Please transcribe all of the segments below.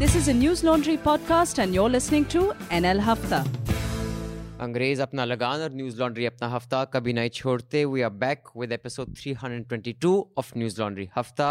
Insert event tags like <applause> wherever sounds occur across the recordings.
This is a Newslaundry podcast, and you're listening to NL Hafta. अंग्रेज अपना लगान और न्यूज लॉन्ड्री अपना हफ्ता कभी नहीं छोड़ते we are back with episode 322 of newslaundry हफ्ता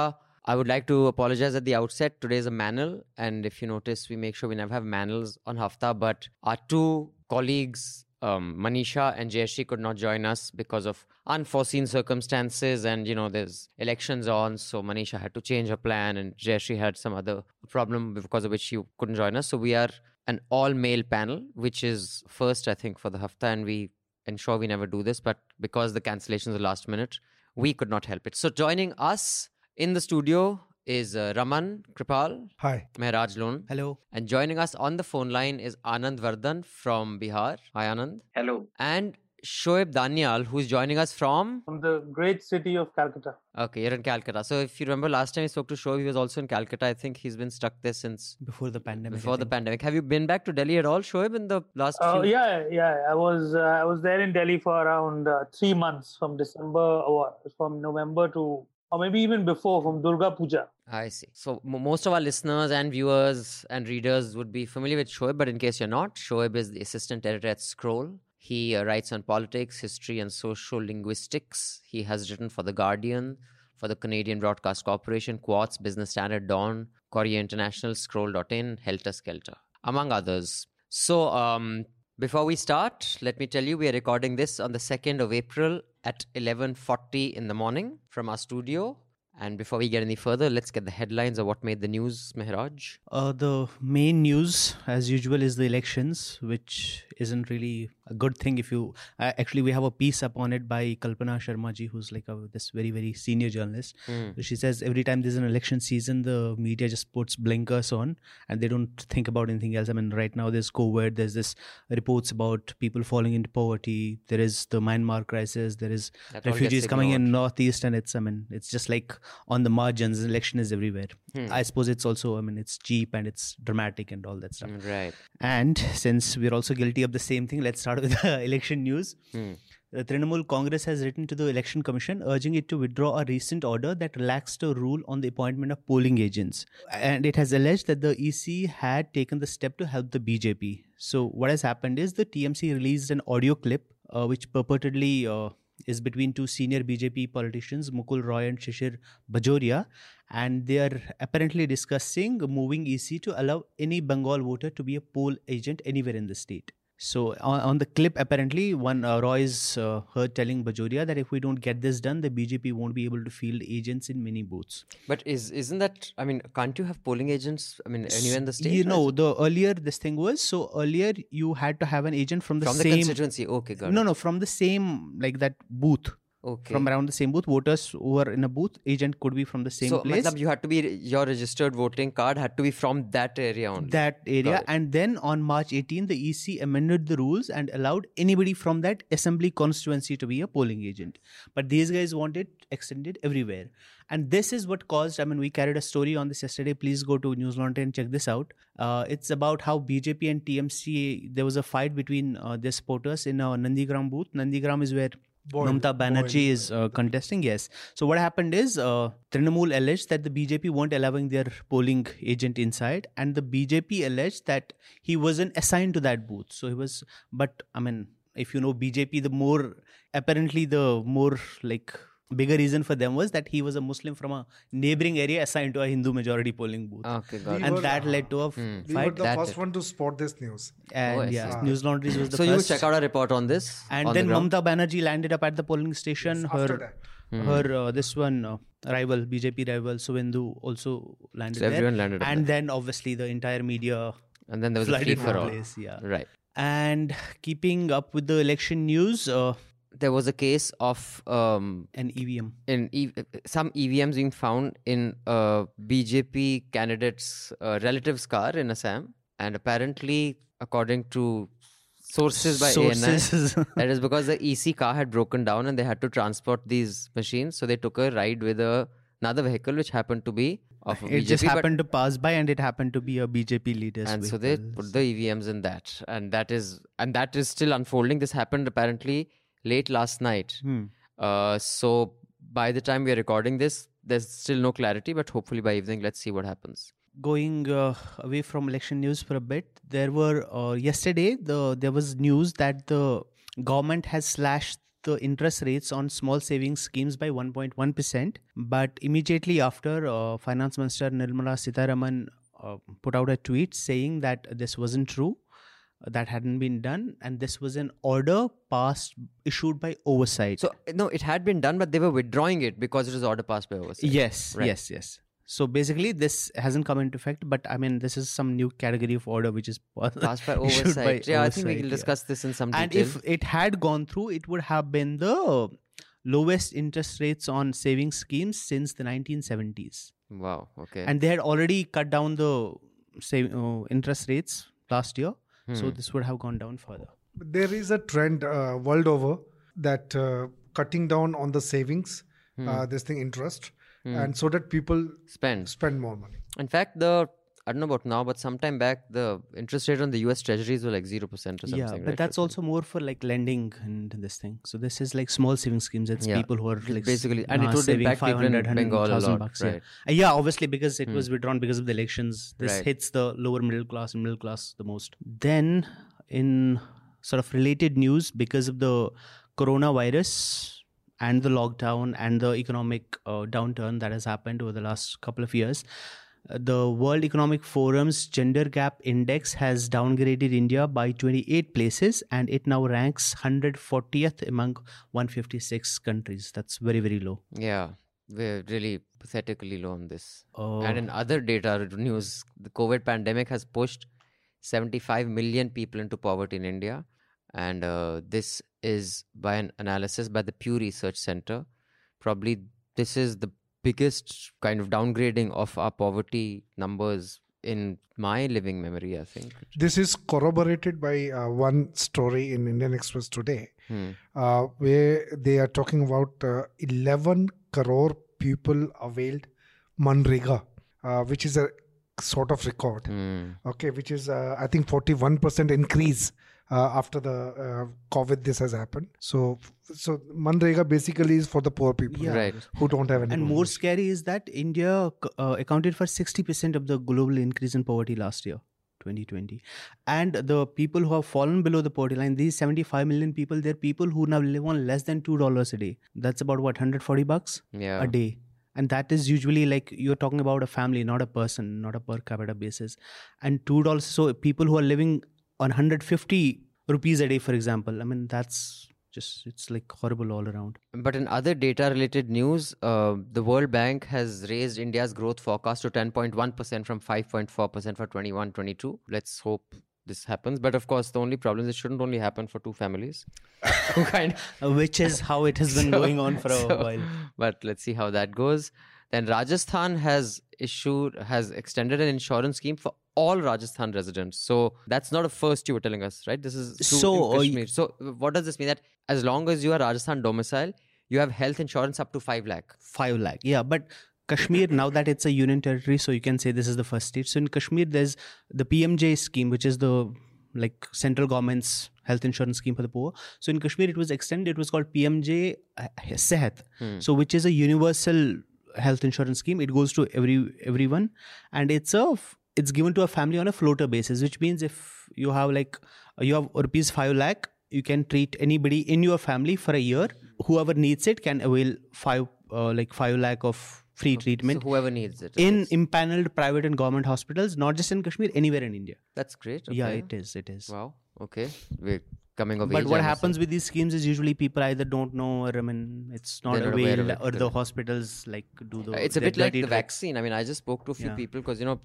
I would like to apologize at the outset. Today is a manual, and if you notice, we make sure we never have manuals on Hafta, but our two colleagues um, manisha and jayashri could not join us because of unforeseen circumstances and you know there's elections on so manisha had to change her plan and jayashri had some other problem because of which she couldn't join us so we are an all male panel, which is first, I think, for the Hafta, and we ensure we never do this. But because the cancellations are last minute, we could not help it. So joining us in the studio is uh, Raman Kirpal, Hi. Mehraj Lone, Hello. and joining us on the phone line is Anand Vardhan from Bihar. Hi, Anand. Hello. And Shoaib Daniyal, who's joining us from. From the great city of Calcutta. Okay, you're in Calcutta. So if you remember last time we spoke to Shoaib, he was also in Calcutta. I think he's been stuck there since Before the pandemic. Before the pandemic. Have you been back to Delhi at all, Shoaib, in the last Uh, few? yeah, yeah. I was uh, I was there in Delhi for around uh, three months, from December or from November to, or maybe even before, from Durga Puja. I see. So most of our listeners and viewers and readers would be familiar with Shoaib, but in case you're not, Shoaib is the assistant editor at Scroll. He uh, writes on politics, history, and social linguistics. He has written for The Guardian, for the Canadian Broadcast Corporation, Quartz, Business Standard, Dawn, Courrier International, Scroll.in, Helter Skelter, among others. So, um, before we start, let me tell you we are recording this on the 2nd of April at 11:40 in the morning from our studio. And before we get any further, let's get the headlines of what made the news, Mehraj. Uh, the main news, as usual, is the elections, which isn't really a good thing. If you uh, actually, we have a piece up on it by Kalpana Sharma ji, who's like a, this very very senior journalist. So she says every time there's an election season, the media just puts blinkers on and they don't think about anything else. I mean, right now there's COVID, there's this reports about people falling into poverty, there is the Myanmar crisis, there is That refugees coming in northeast, and it's I mean it's just like on the margins. Election is everywhere. Hmm. I suppose it's also I mean it's cheap and it's dramatic and all that stuff. Mm, Right. And since we're also guilty of the same thing, let's start with the <laughs> election news. Hmm. The Trinamool Congress has written to the Election Commission urging it to withdraw a recent order that relaxed the rule on the appointment of polling agents. And it has alleged that the EC had taken the step to help the BJP. So, what has happened is the TMC released an audio clip uh, which purportedly uh, is between two senior BJP politicians, Mukul Roy and Shishir Bajoria, and they are apparently discussing moving EC to allow any Bengal voter to be a poll agent anywhere in the state. So on, on the clip, apparently, one uh, Roy is uh, heard telling Bajoria that if we don't get this done, the BJP won't be able to field agents in many booths. But is isn't that? I mean, can't you have polling agents? I mean, anywhere in the state? You know, the earlier this thing was so earlier you had to have an agent from the from the same. constituency. Okay, got no, it. no, from the same like that booth. Okay. From around the same booth, voters who were in a booth, agent could be from the same so, place. matlab, you had to be your registered voting card had to be from that area only. that area. and then on march 18 the ec amended the rules and allowed anybody from that assembly constituency to be a polling agent. But these guys wanted extended everywhere. And this is what caused i mean we carried a story on this yesterday. Please go to newslaundry and check this out. Uh, it's about how bjp and tmc there was a fight between uh, their supporters in a nandigram booth. Nandigram is where Mamata Banerjee is uh, contesting, yes. So what happened is uh, Trinamool alleged that the BJP weren't allowing their polling agent inside, and the BJP alleged that he wasn't assigned to that booth. So he was, but I mean, if you know BJP, the more apparently the more like bigger reason for them was that he was a Muslim from a neighboring area assigned to a Hindu majority polling booth, Okay, got We and were- that led to a f- Hmm. We were the That first it. one to spot this news. And Oh, I yeah. Newslaundry's was the So you check out our report on this. and on then the ground? Mamata Banerjee landed up at the polling station. Yes, her after that. her uh, this one uh, rival BJP rival Suvendu also landed So there. everyone landed up and there. then obviously the entire media and then there was a flooded free for all. place. Yeah, Right. and keeping up with the election news, uh, There was a case of um, an EVM. in e- some EVMs being found in a BJP candidate's uh, relative's car in Assam, and apparently, according to sources by ANI, Sources. <laughs> that is because the EC car had broken down and they had to transport these machines, so they took a ride with a, another vehicle which happened to be of a it just BJP, but- happened to pass by, and it happened to be a BJP leader. and so they put the EVMs in that, and that is and that is still unfolding. This happened apparently late last night. Hmm. Uh, so by the time we are recording this, there's still no clarity, but hopefully by evening, let's see what happens. going uh, away from election news for a bit, there were uh, yesterday the there was news that the government has slashed the interest rates on small savings schemes by 1.1 percent. But immediately after, uh, Finance Minister Nirmala Sitharaman uh, put out a tweet saying that this wasn't true. That hadn't been done, and this was an order passed issued by oversight. So no, it had been done, but they were withdrawing it because it was order passed by oversight. Yes, Right. yes, yes. So basically, this hasn't come into effect, but I mean, this is some new category of order which is <laughs> Passed by oversight. yeah, I think we oversight, will yeah. discuss this in some detail. And if it had gone through, it would have been the lowest interest rates on savings schemes since the 1970s. wow. Okay. And they had already cut down the save, uh, interest rates last year, so Hmm. this would have gone down further. There is a trend uh, world over that uh, cutting down on the savings, uh, this thing interest, and so that people spend. spend more money. In fact, the I don't know about now, but sometime back the interest rate on the U.S. Treasuries were like zero percent or something. yeah, but right? that's also more for like lending and this thing. So this is like small saving schemes. It's Yeah. people who are like basically- and it uh, would saving in 500, Bengal a lot, bucks, right. Yeah. Uh, yeah, obviously because it was withdrawn because of the elections. This Right. hits the lower middle class and middle class the most. Then, in sort of related news, because of the coronavirus and the lockdown and the economic uh, downturn that has happened over the last couple of years. The World Economic Forum's Gender Gap Index has downgraded India by 28 places and it now ranks 140th among 156 countries. That's very, very low. yeah, we're really pathetically low on this. Oh. And in other data news, the COVID pandemic has pushed 75 million people into poverty in India. And uh, this is by an analysis by the Pew Research Center. Probably this is the biggest kind of downgrading of our poverty numbers in my living memory, I think. This is corroborated by uh, one story in Indian Express today, Hmm. uh, where they are talking about uh, 11 crore people availed Manrega, uh, which is a sort of record. Hmm. Okay, which is uh, I think 41% increase uh, after the uh, COVID. This has happened. So, so Manrega basically is for the poor people Yeah. Right. who don't have any. And money. more scary is that India uh, accounted for 60% of the global increase in poverty last year, 2020. And the people who have fallen below the poverty line, these 75 million people, they're people who now live on less than $2 a day. That's about what, 140 bucks Yeah. a day. And that is usually like you're talking about a family, not a person, not a per capita basis. And $2, so people who are living on 150 rupees a day, for example, I mean, that's just, it's like horrible all around. But in other data related news, uh, the World Bank has raised India's growth forecast to 10.1% from 5.4% for 21 22. Let's hope this happens. But of course, the only problem is it shouldn't only happen for two families. <laughs> Kind <laughs> which is how it has been So- going on for a so- while. But let's see how that goes. Then Rajasthan has issued has extended an insurance scheme for all Rajasthan residents. So that's not a first you were telling us, right? This is So, uh, y- Kashmir. So what does this mean? That as long as you are Rajasthan domicile, you have health insurance up to five lakh. 5 lakh yeah but kashmir now that it's a union territory so you can say this is the first state so in kashmir there's the pmj scheme which is the like central government's health insurance scheme for the poor so in kashmir it was extended it was called pmj uh, sehat so which is a universal health insurance scheme it goes to every everyone and it's a it's given to a family on a floater basis which means if you have like you have rupees 5 lakh you can treat anybody in your family for a year whoever needs it can avail 5 uh, like 5 lakh of free treatment So whoever needs it. in impaneled private and government hospitals not just in kashmir anywhere in india that's great. yeah it is it is Wow. Okay. We're coming of but age. what I must happens say. with these schemes is usually people either don't know or i mean it's not They're not aware availed it, or the hospitals like do the Uh, it's a bit like the tricks. vaccine. I mean, I just spoke to a few Yeah. people because you know,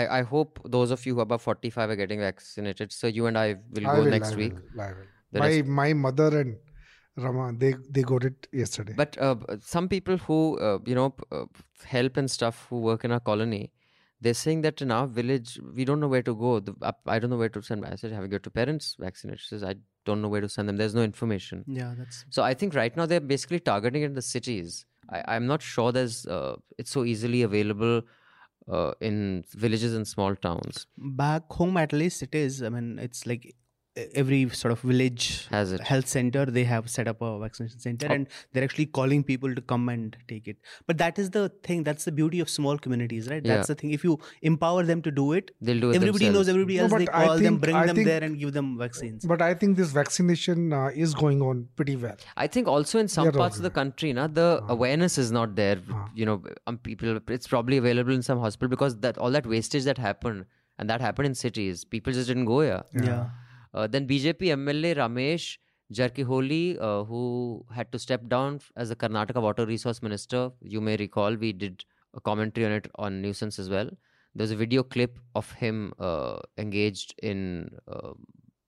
I, I hope those of you who are above forty five are getting vaccinated. So you and I will I go will, next I week. will, I will. My rest- my mother and Rama they they got it yesterday. But uh, some people who uh, you know p- uh, help and stuff who work in our colony, they're saying that in our village we don't know where to go. The, uh, I don't know where to send. I said, have you got to parents vaccinated? She says, I don't know where to send them. There's no information. yeah that's So I think right now they're basically targeting it in the cities. I, I'm not sure there's uh, it's so easily available uh, in villages and small towns. back home at least it is i mean it's like every sort of village Has it. health center they have set up a vaccination center Oh. and they're actually calling people to come and take it but that is the thing that's the beauty of small communities right that's Yeah. the thing if you empower them to do it They'll do it everybody themselves. knows everybody No, else they but I call them bring I them think- there and give them vaccines But I think this vaccination uh, is going on pretty well. I think also in some Yeah, parts of the Rohit. country, na, the Uh-huh. awareness is not there. Uh-huh. You know, um, people. It's probably available in some hospital because that all that wastage that happened and that happened in cities. People just didn't go here. yeah, Uh, then BJP MLA Ramesh Jarkiholi, uh, who had to step down as the Karnataka Water Resource Minister. You may recall we did a commentary on it on Newsance as well. There's a video clip of him uh, engaged in uh,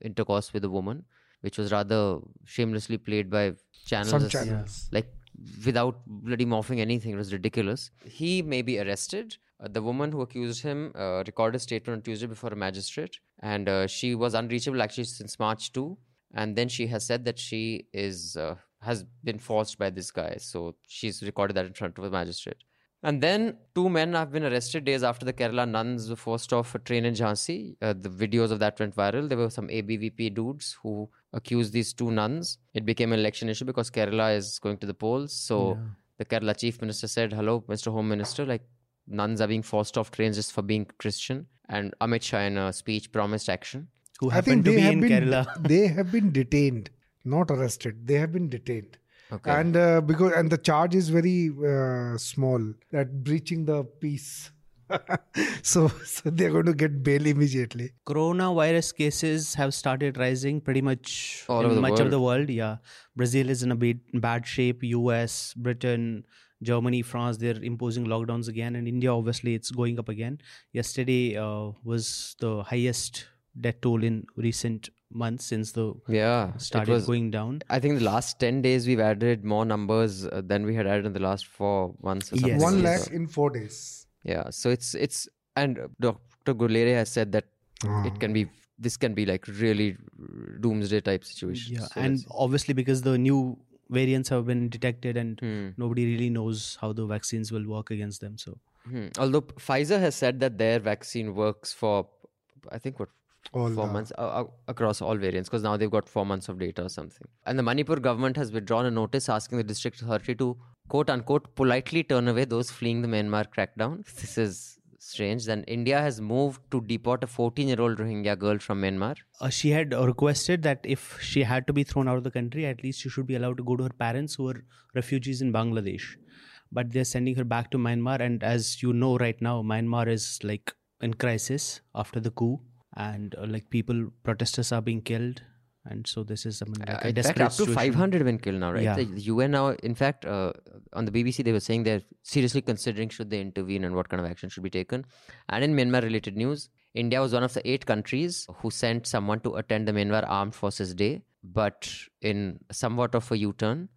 intercourse with a woman, which was rather shamelessly played by channels. Some channels. like without bloody morphing anything. It was ridiculous. He may be arrested. Uh, the woman who accused him uh, recorded a statement on Tuesday before a magistrate, and uh, she was unreachable actually since March 2. And then she has said that she is uh, has been forced by this guy. So she's recorded that in front of a magistrate. And then two men have been arrested days after the Kerala nuns were forced off a train in Jhansi. Uh, the videos of that went viral. There were some ABVP dudes who accused these two nuns. It became an election issue because Kerala is going to the polls. So the Kerala chief minister said, Hello, Mr. Home Minister, like nuns are being forced off trains just for being Christian. And Amit Shah in a speech promised action. who I happen think to be in been kerala <laughs> they have been detained, not arrested. They have been detained. Okay. And uh, because and the charge is very uh, small that breaching the peace. <laughs> so, so they're going to get bail immediately. coronavirus cases have started rising pretty much All in over much world. of the world yeah brazil is in a bit bad shape us britain germany france they're imposing lockdowns again and india obviously it's going up again yesterday uh, was the highest death toll in recent months since the yeah. started was- going down I think the last 10 days we've added more numbers uh, than we had added in the last four months or. Yes. One like lakh that. in four days. Yeah, so it's it's and Dr. Guleria has said that Ah. it can be this can be like really doomsday type situation. yeah So and obviously because the new variants have been detected and Hmm. nobody really knows how the vaccines will work against them so Hmm. although Pfizer has said that their vaccine works for I think what All four the- months uh, uh, across all variants because now they've got four months of data or something. And the Manipur government has withdrawn a notice asking the district authority to quote unquote politely turn away those fleeing the Myanmar crackdown. This is strange. Then India has moved to deport a 14 year old Rohingya girl from Myanmar. uh, she had uh, requested that if she had to be thrown out of the country, at least she should be allowed to go to her parents who are refugees in Bangladesh. But they're sending her back to Myanmar, and as you know, right now Myanmar is like in crisis after the coup, and uh, like people protesters are being killed, and so this is I mean, like Uh, a in fact, desperate up to 500 have been killed now, right? Yeah. The UN now, in fact, uh, on the BBC, they were saying they're seriously considering should they intervene and what kind of action should be taken. And in Myanmar related news, India was one of the eight countries who sent someone to attend the Myanmar Armed Forces Day, but in somewhat of a U turn.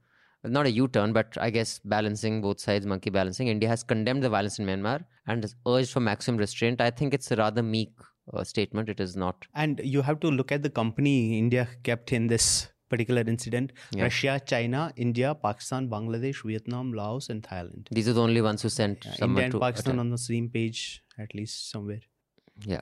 Not a U turn, but I guess balancing both sides, monkey balancing. India has condemned the violence in Myanmar and has urged for maximum restraint. I think it's a rather meek uh, statement. It is not. And you have to look at the company India kept in this particular incident: Yeah. Russia, China, India, Pakistan, Bangladesh, Vietnam, Laos, and Thailand. These are the only ones who sent Yeah, someone India and to Pakistan attend. on the same page, at least somewhere. Yeah.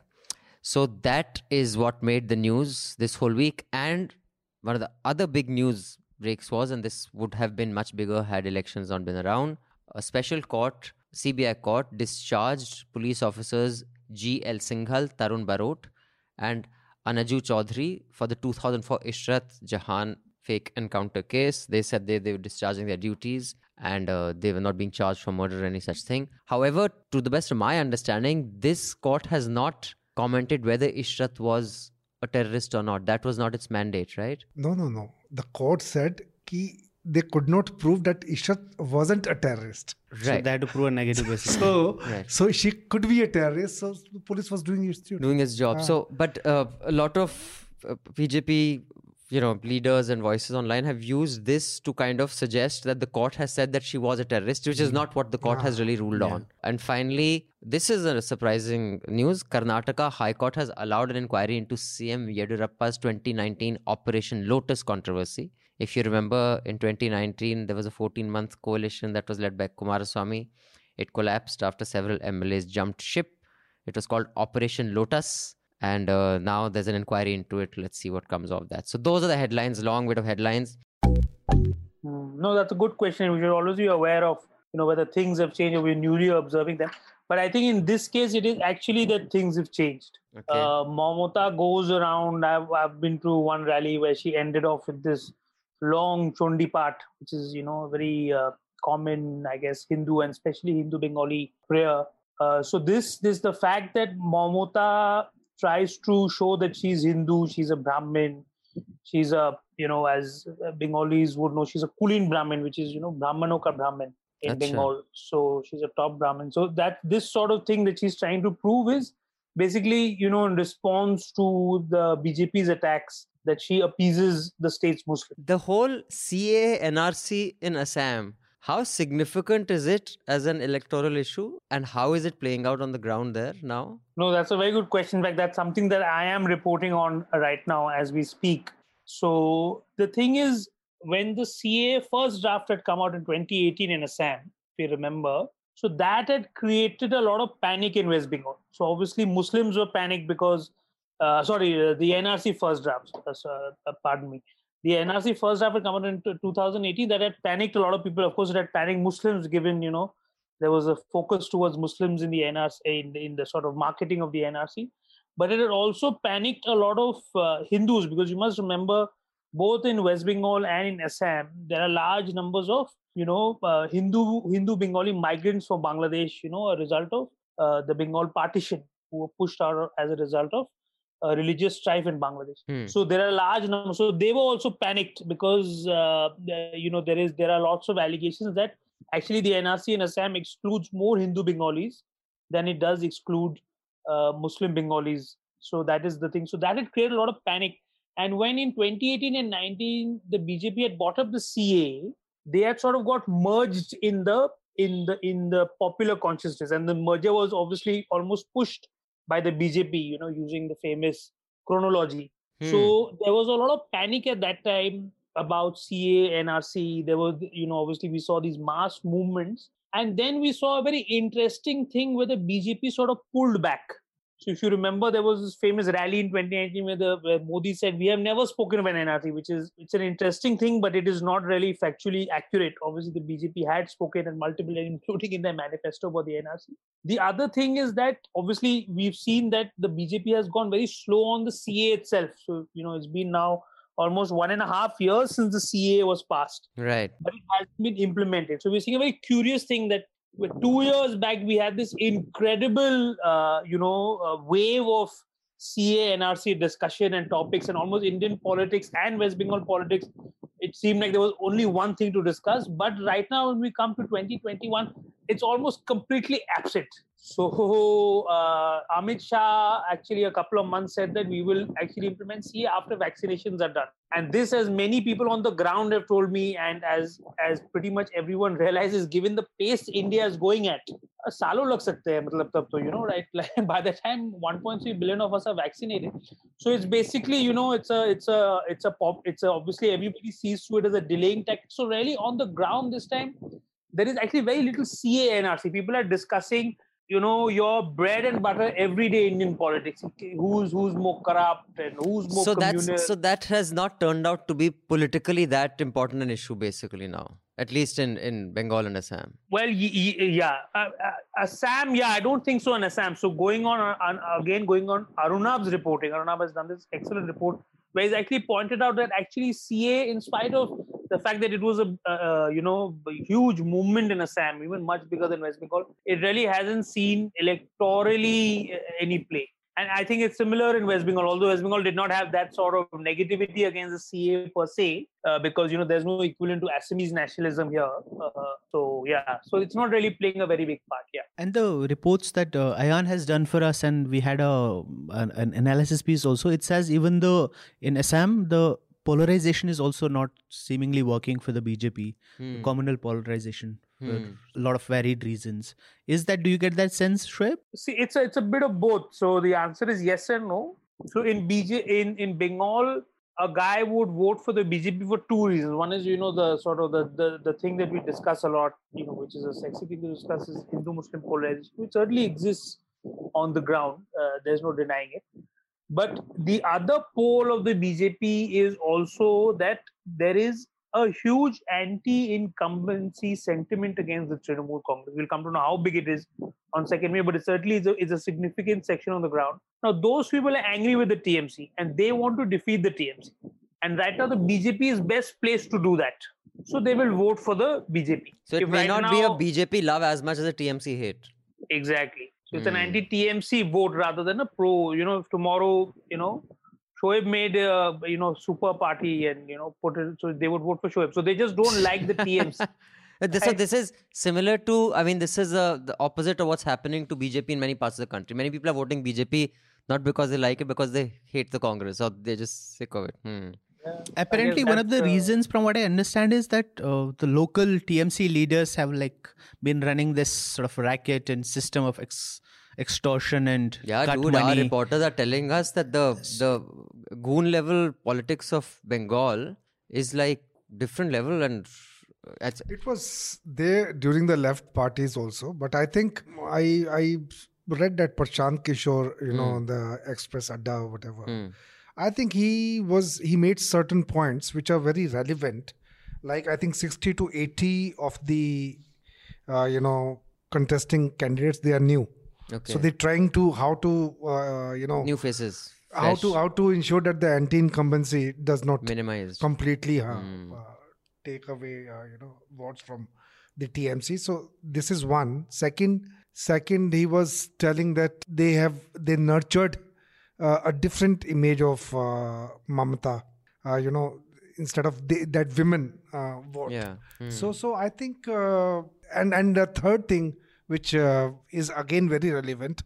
So that is what made the news this whole week. And one of the other big news breaks was, and this would have been much bigger had elections not been around, a special court, CBI court, discharged police officers G. L. Singhal, Tarun Barot, and Anaju Chaudhary for the 2004 Ishrat Jahan fake encounter case. They said they, they were discharging their duties and uh, they were not being charged for murder or any such thing. However, to the best of my understanding, this court has not commented whether Ishrat was a terrorist or not. That was not its mandate, right? No, no, no. The court said ki they could not prove that Ishrat wasn't a terrorist. So Right. they had to prove a negative basis. So, Right. so she could be a terrorist. So the police was doing its duty. doing its job. Ah. So, but uh, a lot of uh, BJP, you know, leaders and voices online have used this to kind of suggest that the court has said that she was a terrorist, which is not what the court has really ruled on. And finally, this is a surprising news. Karnataka High Court has allowed an inquiry into CM Yediyurappa's 2019 Operation Lotus controversy. If you remember, in 2019, there was a 14 month coalition that was led by Kumaraswamy. It collapsed after several MLAs jumped ship. It was called Operation Lotus. And uh, now there's an inquiry into it. Let's see what comes of that. So those are the headlines, long bit of headlines. Hmm. No, that's a good question. We should always be aware of, you know, whether things have changed or we're newly observing them. But I think in this case, it is actually that things have changed. Okay. Uh, Mamata goes around. I've, I've been to one rally where she ended off with this long Chondi path, which is, you know, very uh, common, I guess, Hindu and especially Hindu Bengali prayer. Uh, so this, this the fact that Mamata tries to show that she's Hindu, she's a Brahmin, she's a, you know, as Bengalis would know, she's a Kulin Brahmin, which is, you know, Brahmano ka Brahmin in Acha. Bengal. So she's a top Brahmin. So that this sort of thing that she's trying to prove is basically, you know, in response to the BJP's attacks, that she appeases the state's Muslims. the whole CAA NRC in Assam, how significant is it as an electoral issue and how is it playing out on the ground there now? No, that's a very good question. In fact, that's something that I am reporting on right now as we speak. So the thing is, when the CAA first draft had come out in 2018 in Assam, if you remember, so that had created a lot of panic in West Bengal. So obviously Muslims were panicked because, uh, sorry, uh, the NRC first draft, uh, uh, pardon me, the NRC first draft had come out in 2018 that had panicked a lot of people. Of course, it had panicked Muslims given, you know, there was a focus towards Muslims in the NRC, in the, in the sort of marketing of the NRC. But it had also panicked a lot of uh, Hindus because you must remember, both in West Bengal and in Assam, there are large numbers of you know uh, Hindu Hindu Bengali migrants from Bangladesh. You know, a result of the Bengal partition, who were pushed out as a result of uh, religious strife in Bangladesh. Hmm. So there are large numbers. So they were also panicked because uh, you know there is there are lots of allegations that actually the NRC in Assam excludes more Hindu Bengalis than it does exclude uh, Muslim Bengalis. So that is the thing. So that had created a lot of panic. And when in 2018 and 19 the BJP had bought up the CAA, they had sort of got merged in the in the in the popular consciousness, and the merger was obviously almost pushed by the BJP. You know, using the famous chronology. Hmm. So there was a lot of panic at that time about CAA, NRC. There was, you know, obviously we saw these mass movements. And then we saw a very interesting thing where the BJP sort of pulled back. So if you remember, there was this famous rally in 2019 where, the, where Modi said, "We have never spoken of an NRC," which is it's an interesting thing, but it is not really factually accurate. Obviously, the BJP had spoken and multiple, <laughs> including in their manifesto about the NRC. The other thing is that obviously we've seen that the BJP has gone very slow on the CAA itself. So you know, it's been now almost one and a half years since the CAA was passed Right. but it hasn't been implemented. So we're seeing a very curious thing that two years back we had this incredible, uh, you know, uh, wave of CAA NRC discussion and topics, and almost Indian politics and West Bengal politics. It seemed like there was only one thing to discuss, but right now when we come to 2021, it's almost completely absent. So uh, Amit Shah actually a couple of months said that we will actually implement CAA after vaccinations are done. And this, as many people on the ground have told me, and as as pretty much everyone <laughs> realizes, given the pace India is going at, सालों लग सकते हैं मतलब तब तो you know right by 1.3 billion of us are vaccinated so it's basically you know it's a it's a it's a pop it's a, obviously everybody sees to it as a delaying tactic so really on the ground this time there is actually very little CAA NRC. People are discussing, you know, your bread and butter everyday Indian politics. Who's who's more corrupt and who's more So communal. that's so that has not turned out to be politically that important an issue basically now. At least in, in Bengal and Assam. well, y- y- yeah, uh, uh, Assam, yeah, I don't think so in Assam. So going on, uh, again, going on Arunabh's reporting. Arunabh has done this excellent report where he's actually pointed out that actually CAA, in spite of the fact that it was a uh, you know huge movement in Assam, even much bigger than West Bengal, it really hasn't seen electorally uh, any play. And I think it's similar in West Bengal, although West Bengal did not have that sort of negativity against the CAA per se, uh, because you know there's no equivalent to Assamese nationalism here. Uh, so yeah, so it's not really playing a very big part. Yeah. And the reports that uh, Ayan has done for us, and we had a an, an analysis piece also. It says even though in Assam the polarization is also not seemingly working for the BJP, Hmm. communal polarization for Hmm. a lot of varied reasons. Is that do you get that sense, Shoaib? See, it's a it's a bit of both. So the answer is yes and no. So in BJ in in Bengal, a guy would vote for the BJP for two reasons. One is you know the sort of the the, the thing that we discuss a lot, you know, which is a sexy thing to discuss is Hindu-Muslim polarization, which certainly exists on the ground. Uh, there's no denying it. But the other pole of the BJP is also that there is a huge anti-incumbency sentiment against the Trinamool Congress. We'll come to know how big it is on second May, but it certainly is a, is a significant section on the ground. Now, those people are angry with the TMC and they want to defeat the TMC. And right now, the BJP is best placed to do that. So they will vote for the BJP. So it If may right not now- be a BJP love as much as a TMC hate. Exactly. So it's an Hmm. anti-TMC vote rather than a pro. You know, if tomorrow, you know, Shoaib made a you know super party and you know put it, so they would vote for Shoaib. So they just don't like the TMC. Uh, <laughs> This, so this is similar to, I mean, this is uh, the opposite of what's happening to BJP in many parts of the country. Many people are voting BJP not because they like it, because they hate the Congress or they're just sick of it. Hmm. Apparently, one of the uh, reasons, from what I understand, is that uh, the local TMC leaders have like been running this sort of racket and system of ex- extortion and Yeah, cut dude, our reporters are telling us that the the goon level politics of Bengal is like different level and uh, It was there during the left parties also, but I think I I read that Prashant Kishore, you know, the Express Adda or whatever. Hmm. I think he was he made certain points which are very relevant. Like I think sixty to eighty of the uh, you know contesting candidates they are new, okay. so they're trying to how to uh, you know new faces. how to how to ensure that the anti-incumbency does not minimized. completely uh, uh, take away uh, you know votes from the TMC. So this is one. Second, second he was telling that they have they nurtured uh, a different image of uh, Mamata. Uh, you know, instead of they, that women uh, vote. yeah. Hmm. So so I think uh, and and the third thing which uh, is again very relevant,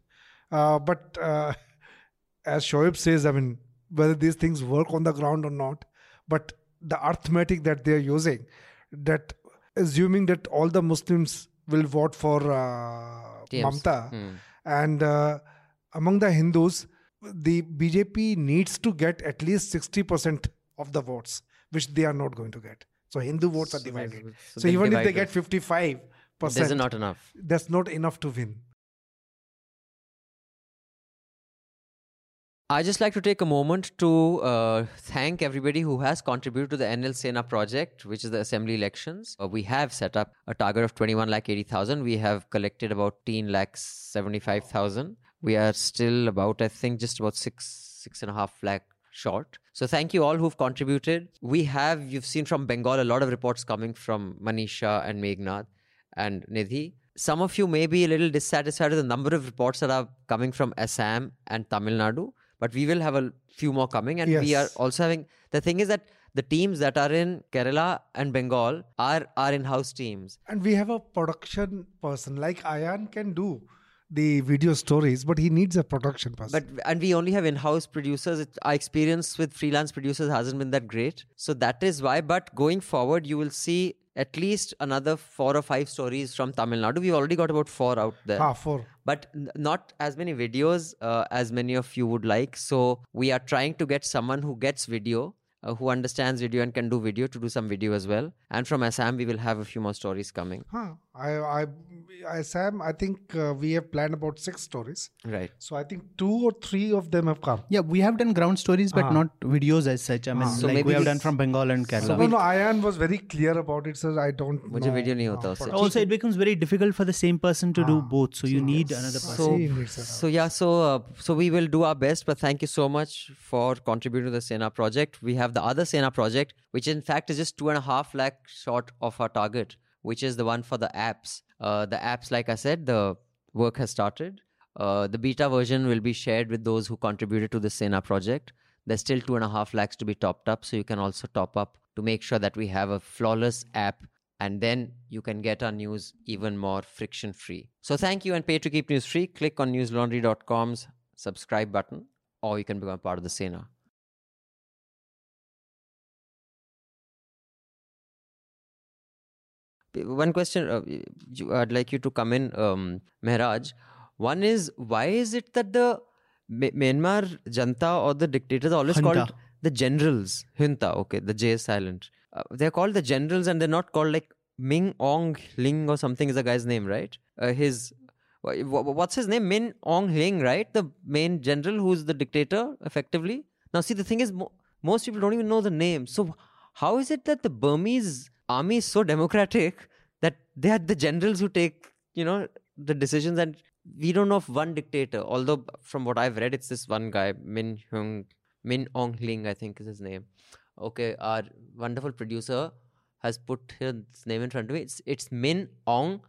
uh, but uh, <laughs> as Shoaib says, I mean whether these things work on the ground or not, but the arithmetic that they are using, that assuming that all the Muslims will vote for uh, Mamta, Hmm. and uh, among the Hindus, the BJP needs to get at least sixty percent of the votes, which they are not going to get. So Hindu votes are divided. so So, even if they get fifty-five There's percent, not enough. that's not enough to win. I just like to take a moment to uh, thank everybody who has contributed to the NL Sena project, which is the assembly elections. Uh, we have set up a target of 21 lakh 80,000. We have collected about 10 lakh 75,000. We are still about, I think, just about six six and a half lakh short. So thank you all who've contributed. We have, you've seen from Bengal, a lot of reports coming from Manisha and Meghnad and Nidhi. Some of you may be a little dissatisfied with the number of reports that are coming from Assam and Tamil Nadu, but we will have a few more coming. And we are also having the thing is that the teams that are in Kerala and Bengal are our in-house teams. And we have a production person like Ayan can do the video stories, but he needs a production person. But and we only have in-house producers. It, our experience with freelance producers hasn't been that great, so that is why. But going forward, you will see at least another four or five stories from Tamil Nadu. We've already got about four out there. ah, four. but n- not as many videos uh, as many of you would like. So we are trying to get someone who gets video, uh, who understands video and can do video to do some video as well. And from Assam, we will have a few more stories coming. Huh. I, I, I, Sam, I think uh, we have planned about six stories. Right. So I think two or three of them have come. Yeah, we have done ground stories, but Ah. not videos as such. I mean, Ah. So like maybe we have this- done from Bengal and Kerala. So No, no, Ayan was very clear about it, sir. I don't मुझे know. video नहीं हाँ, होता उससे. production- also, it becomes very difficult for the same person to do Ah. both. So you need another person. So, He needs it. so yeah, so uh, so we will do our best. But thank you so much for contributing to the Sena project. We have the other Sena project, which in fact is just two and a half lakh short of our target, which is the one for the apps. Uh, the apps, like I said, the work has started. Uh, the beta version will be shared with those who contributed to the Sena project. There's still two and a half lakhs to be topped up, so you can also top up to make sure that we have a flawless app and then you can get our news even more friction free. So thank you and pay to keep news free. Click on newslaundry.com's subscribe button or you can become part of the Sena. One question uh, I'd like you to come in, um, Mehraj. One is why is it that the Mi- Myanmar Janta or the dictators are always Junta. called the generals? Junta, okay, the J is silent. Uh, they're called the generals and they're not called like Ming Ong Ling or something is the guy's name, right? Uh, his wha- wha- what's his name? Min Ong Ling, right? The main general who's the dictator, effectively. Now, see, the thing is, mo- most people don't even know the name. So, how is it that the Burmese army is so democratic that they are the generals who take, you know, the decisions and we don't know of one dictator. Although, from what I've read, it's this one guy, Min Hyung, Min ong ling I think is his name. Okay, our wonderful producer has put his name in front of me. It's it's Min ong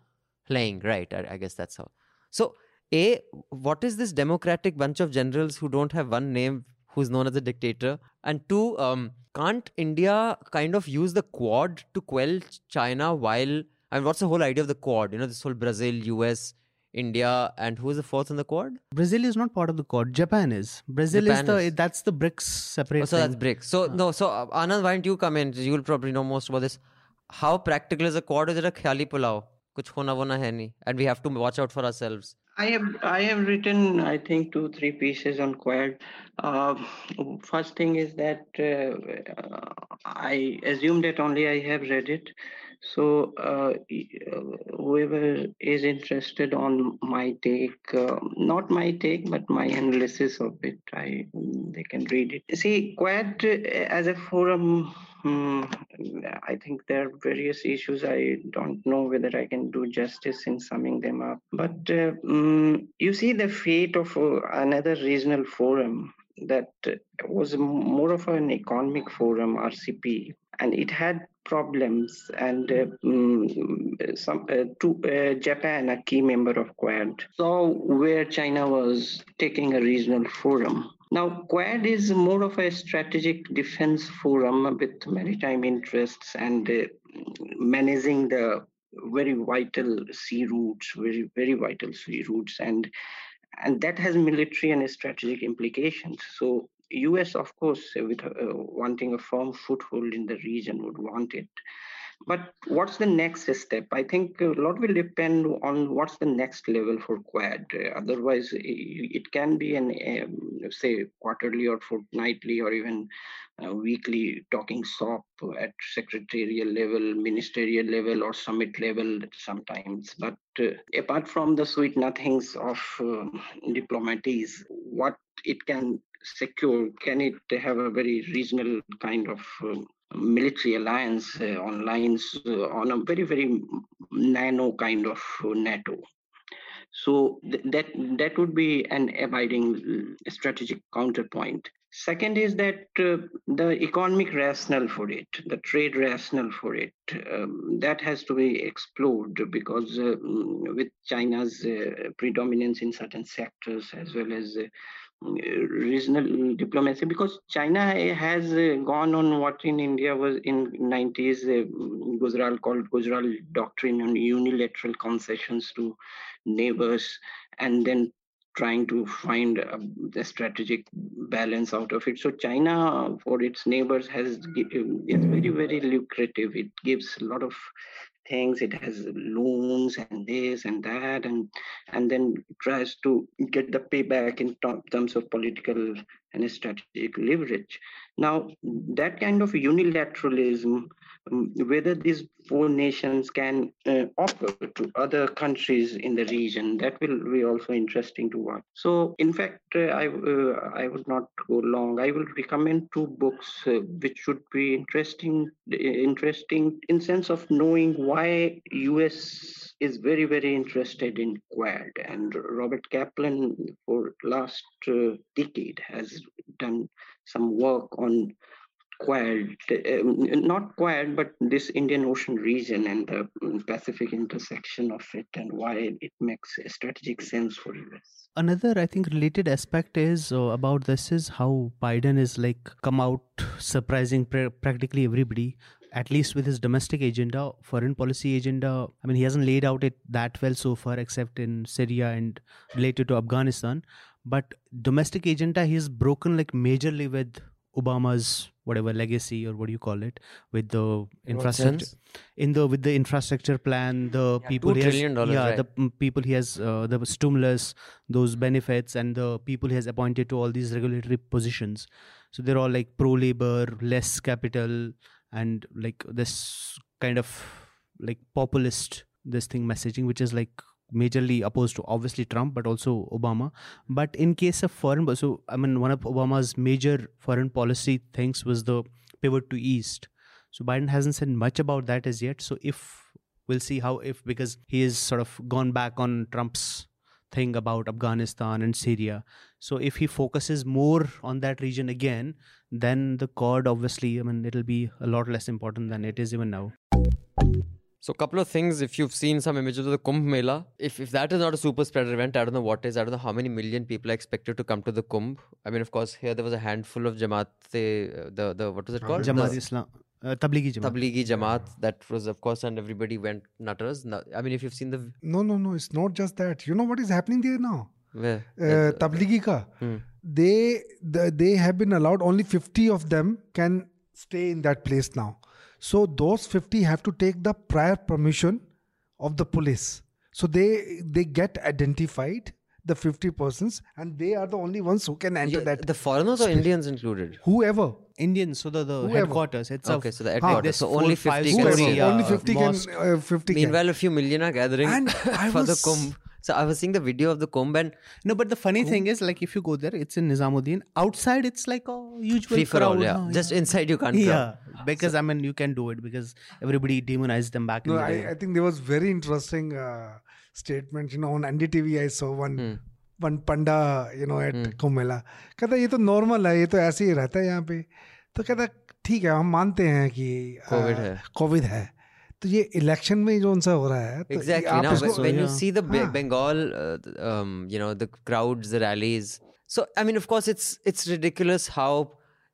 ling right? I, I guess that's how. So, a what is this democratic bunch of generals who don't have one name, who's known as a dictator? And two, um, can't India kind of use the Quad to quell China while? I mean, what's the whole idea of the Quad? You know, this whole Brazil, US, India, and who's the fourth in the Quad? Brazil is not part of the Quad. Japan is. Brazil Japan is the is. that's the BRICS separate. Oh, so that's thing. BRICS. So no, so uh, Anand, why don't you come in? You'll probably know most about this. How practical is a quad? Is it a khali pulao? कुछ होना वोना है नहीं and we have to watch out for ourselves I have I have written I think two three pieces on Quad. Uh, first thing is that uh, I assume that only I have read it. So uh, uh, whoever is interested on my take, uh, not my take, but my analysis of it, I they can read it. See, Quad uh, as a forum. Hmm, I think there are various issues. I don't know whether I can do justice in summing them up. But uh, mm, you see the fate of uh, another regional forum that was more of an economic forum, RCEP, and it had problems. And uh, mm, some uh, to uh, Japan, a key member of Quad, saw where China was taking a regional forum. Now, Quad is more of a strategic defense forum with maritime interests and uh, managing the very vital sea routes, very very vital sea routes, and and that has military and strategic implications. So, U.S. of course, with uh, wanting a firm foothold in the region, would want it. But what's the next step? I think a lot will depend on what's the next level for Quad. Otherwise, it can be an um, say quarterly or fortnightly or even uh, weekly talking shop at secretarial level, ministerial level, or summit level sometimes. But uh, apart from the sweet nothings of uh, diplomatics, what it can secure, can it have a very regional kind of um, military alliance uh, on lines uh, on a very very nano kind of uh, NATO. So th- that that would be an abiding uh, strategic counterpoint. Second is that uh, the economic rationale for it, the trade rationale for it, um, that has to be explored because uh, mm, with China's uh, predominance in certain sectors as well as uh, regional diplomacy because China has uh, gone on what in India was in 90s uh, Gujral called Gujral doctrine on unilateral concessions to neighbors and then trying to find a, the strategic balance out of it. So china for its neighbors has gi- is very very lucrative. It gives a lot of things. It has loans and this and that and and then tries to get the payback in terms of political and strategic leverage. Now that kind of unilateralism um, whether these four nations can uh, offer to other countries in the region that will be also interesting to watch. So in fact uh, i uh, i would not go long. I will recommend two books uh, which should be interesting interesting in sense of knowing why us is very very interested in quad and robert kaplan for last uh, decade has done some work on Quad, um, not Quad, but this Indian Ocean region and the um, Pacific intersection of it, and why it makes strategic sense for US. Another, I think, related aspect is uh, about this is how Biden is like come out surprising pra- practically everybody, at least with his domestic agenda, foreign policy agenda. I mean, he hasn't laid out it that well so far, except in Syria and related to Afghanistan. But domestic agenda, he has broken like majorly with Obama's whatever legacy or what do you call it with the infrastructure in the with the infrastructure plan the Yeah, people he has, trillion dollars, yeah right. the people he has uh, the stimulus those benefits and the people he has appointed to all these regulatory positions so they're all like pro labor less capital and like this kind of like populist this thing messaging which is like majorly opposed to obviously Trump, but also Obama. But in case of foreign, so I mean, one of Obama's major foreign policy things was the pivot to East. So Biden hasn't said much about that as yet. So if we'll see how if because he has sort of gone back on Trump's thing about Afghanistan and Syria. So if he focuses more on that region again, then the Quad obviously, I mean, it'll be a lot less important than it is even now. So, a couple of things. If you've seen some images of the Kumbh Mela, if, if that is not a super spreader event, I don't know what is. I don't know how many million people are expected to come to the Kumbh. I mean, of course, here there was a handful of Jamaat, uh, the the what was it called? Jamaat-e-Islam, uh, Tablighi Jamaat. Tablighi Jamaat. That was, of course, and everybody went nutters. No- I mean, if you've seen the No, no, no. It's not just that. You know what is happening there now? where Uh, Tablighi ka. Hmm. They the, they have been allowed. Only fifty of them can stay in that place now. So those fifty have to take the prior permission of the police. So they they get identified the fifty persons, and they are the only ones who can enter Yeah, that. the foreigners or Indians included? Whoever. Indians, so the, the Whoever. headquarters itself. Okay, so the headquarters. there's so only 50 can Whoever. see. only uh, fifty mosque. can. Uh, fifty. can. Meanwhile, a few million are gathering And <laughs> I for the was- Kumbh. So I was seeing the video of the Kumbh and No, but the funny thing is, like, if you go there, it's in Nizamuddin. Outside, it's like a usual free for all. crowd. Yeah, huh? just inside you can't. yeah, come. because so, I mean, you can do it because everybody demonized them back in No, the I, day. I think there was very interesting uh, statement. You know, on NDTV I saw one Hmm. one panda. You know, at Kumbh कहता ये तो normal है ये तो ऐसे ही रहता है यहाँ पे तो कहता ठीक है हम मानते हैं कि COVID है। कोविड है तो ये इलेक्शन में जो उनसा हो रहा है तो Exactly. आप Now, इसको- when, when you yeah. see the Be- हाँ. Bengal, uh, th- um, you know, the crowds, the rallies. So I mean, of course, it's it's ridiculous how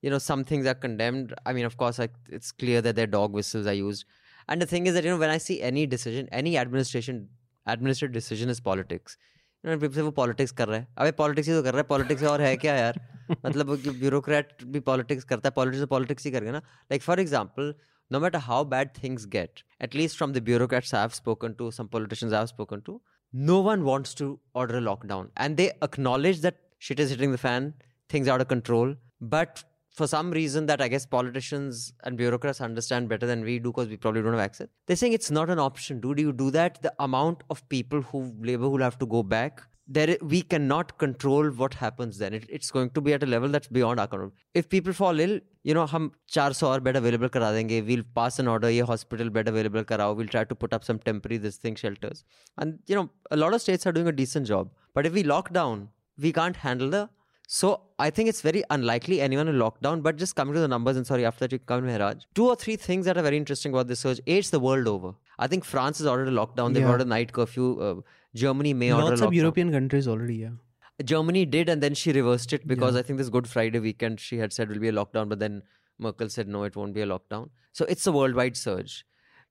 you know some things are condemned. I mean, of course, like it's clear that their dog whistles are used. And the thing is that you know, when I see any decision, any administration, administrative decision is politics. You know, people वो politics कर रहा है अबे politics ही तो कर रहा है politics और है क्या यार मतलब ब्यूरोक्रेट भी politics करता है politics तो politics ही करेगा ना like for example no matter how bad things get at least from the bureaucrats I've spoken to some politicians I've spoken to no one wants to order a lockdown and they acknowledge that shit is hitting the fan things are out of control but for some reason that I guess politicians and bureaucrats understand better than we do because we probably don't have access. They're saying it's not an option. Do you do that? The amount of people who labor who'll have to go back, there we cannot control what happens then it, it's going to be at a level that's beyond our control if people fall ill you know hum 400 aur bed available kara denge we'll pass an order a hospital bed available karao we'll try to put up some temporary this thing shelters and you know a lot of states are doing a decent job but if we lock down we can't handle the so I think it's very unlikely anyone will lock down. But just coming to the numbers, and sorry, after that you come, Mehraj. Two or three things that are very interesting about this surge. A, it's the world over. I think France has ordered a lockdown. They've Yeah. ordered a night curfew. Uh, Germany may order Lots of. European countries already, yeah. Germany did, and then she reversed it because I think this Good Friday weekend she had said will be a lockdown, but then Merkel said no, it won't be a lockdown. So it's a worldwide surge.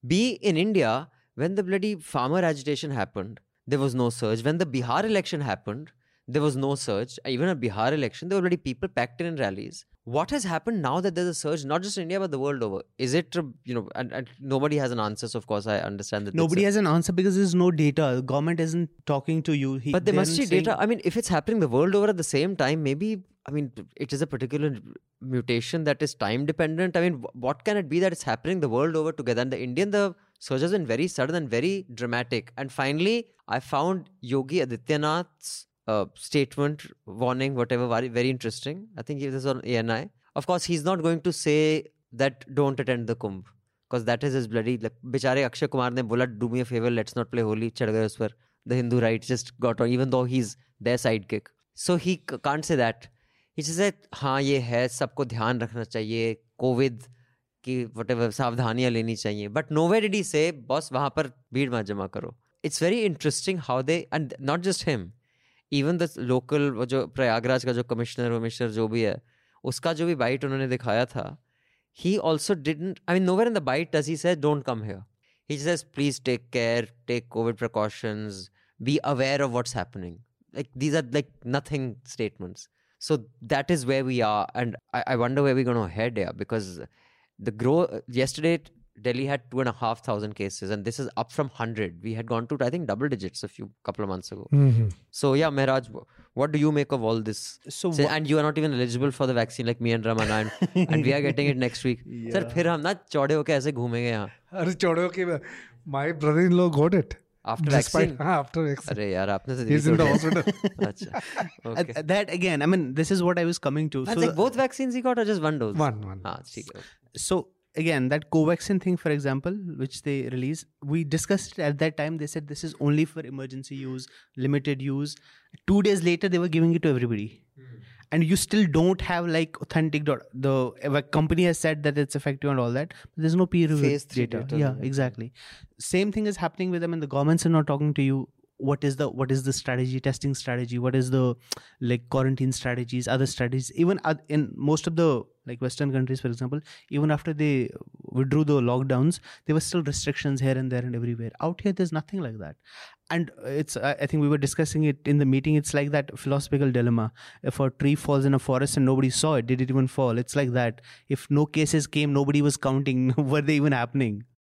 B in India, when the bloody farmer agitation happened, there was no surge. When the Bihar election happened, there was no surge. Even at Bihar election, there were already people packed in in rallies. What has happened now that there's a surge, not just in India but the world over? Is it you know? And, and nobody has an answer. So of course, I understand that. Nobody has an answer because there's no data. The government isn't talking to you. He, but there must be data. I mean, if it's happening the world over at the same time, maybe I mean it is a particular mutation that is time dependent. I mean, what can it be that it's happening the world over together? And the Indian, the surge has been very sudden and very dramatic. And finally, I found Yogi Adityanath's uh, statement, warning, whatever, very, very interesting. I think he was on ANI. Of course, he's not going to say that don't attend the Kumbh because that is his bloody like, बेचारे अक्षय कुमार ने बोला do me a favour let's not play Holi चढ़ गए उस पर the Hindu right just got on even though he is their sidekick so he can't say that इससे हाँ ये है सबको ध्यान रखना चाहिए कोविड की वट एवर सावधानियाँ लेनी चाहिए बट नो वे डिडी से बॉस वहाँ पर भीड़ मत जमा करो it's very interesting how they and not just him even the local जो प्रयागराज का जो कमिश्नर वमिश्नर जो भी है, उसका जो भी बाइट उन्होंने दिखाया था he also didn't I mean nowhere in the bite does he says don't come here he says please take care take COVID precautions be aware of what's happening like these are like nothing statements so that is where we are and I wonder where we go going to head because the grow growth delhi had two and a half thousand cases and this is up from 100 we had gone to i think double digits a few couple of months ago Mhm. so yeah mehraj wh- what do you make of all this So Say- wha- and you are not even eligible for the vaccine like me and Ramana and, <laughs> and we are getting it next week sir फिर हम ना चौड़े होके ऐसे घूमेंगे यहाँ अरे चौड़ो के my brother-in-law got it After Despite <laughs> vaccine? after vaccine. अरे यार आपने तो He's in the hospital. <laughs> अच्छा. Uh, Okay. that again, I mean, this is what I was coming to. That's so, like both vaccines he got or just one dose? One, one. हाँ, ठीक है. so again, that Covaxin thing, for example, which they released, we discussed it at that time. They said this is only for emergency use, limited use. Two days later, they were giving it to everybody. Hmm. And you still don't have like authentic dot. The company has said that it's effective and all that, but there's no peer reviewed data. data, yeah. exactly. Same thing is happening with them, and the governments are not talking to you what is the what is the strategy testing strategy? What is the like quarantine strategies other strategies? Even in most of the like western countries for example even after they withdrew the lockdowns there were still restrictions here and there and everywhere. Out here there's nothing like that. And it's i think we were discussing it in the meeting. It's like that philosophical dilemma. If a tree falls in a forest and nobody saw it did it even fall? It's like that. If no cases came nobody was counting. <laughs> Were they even happening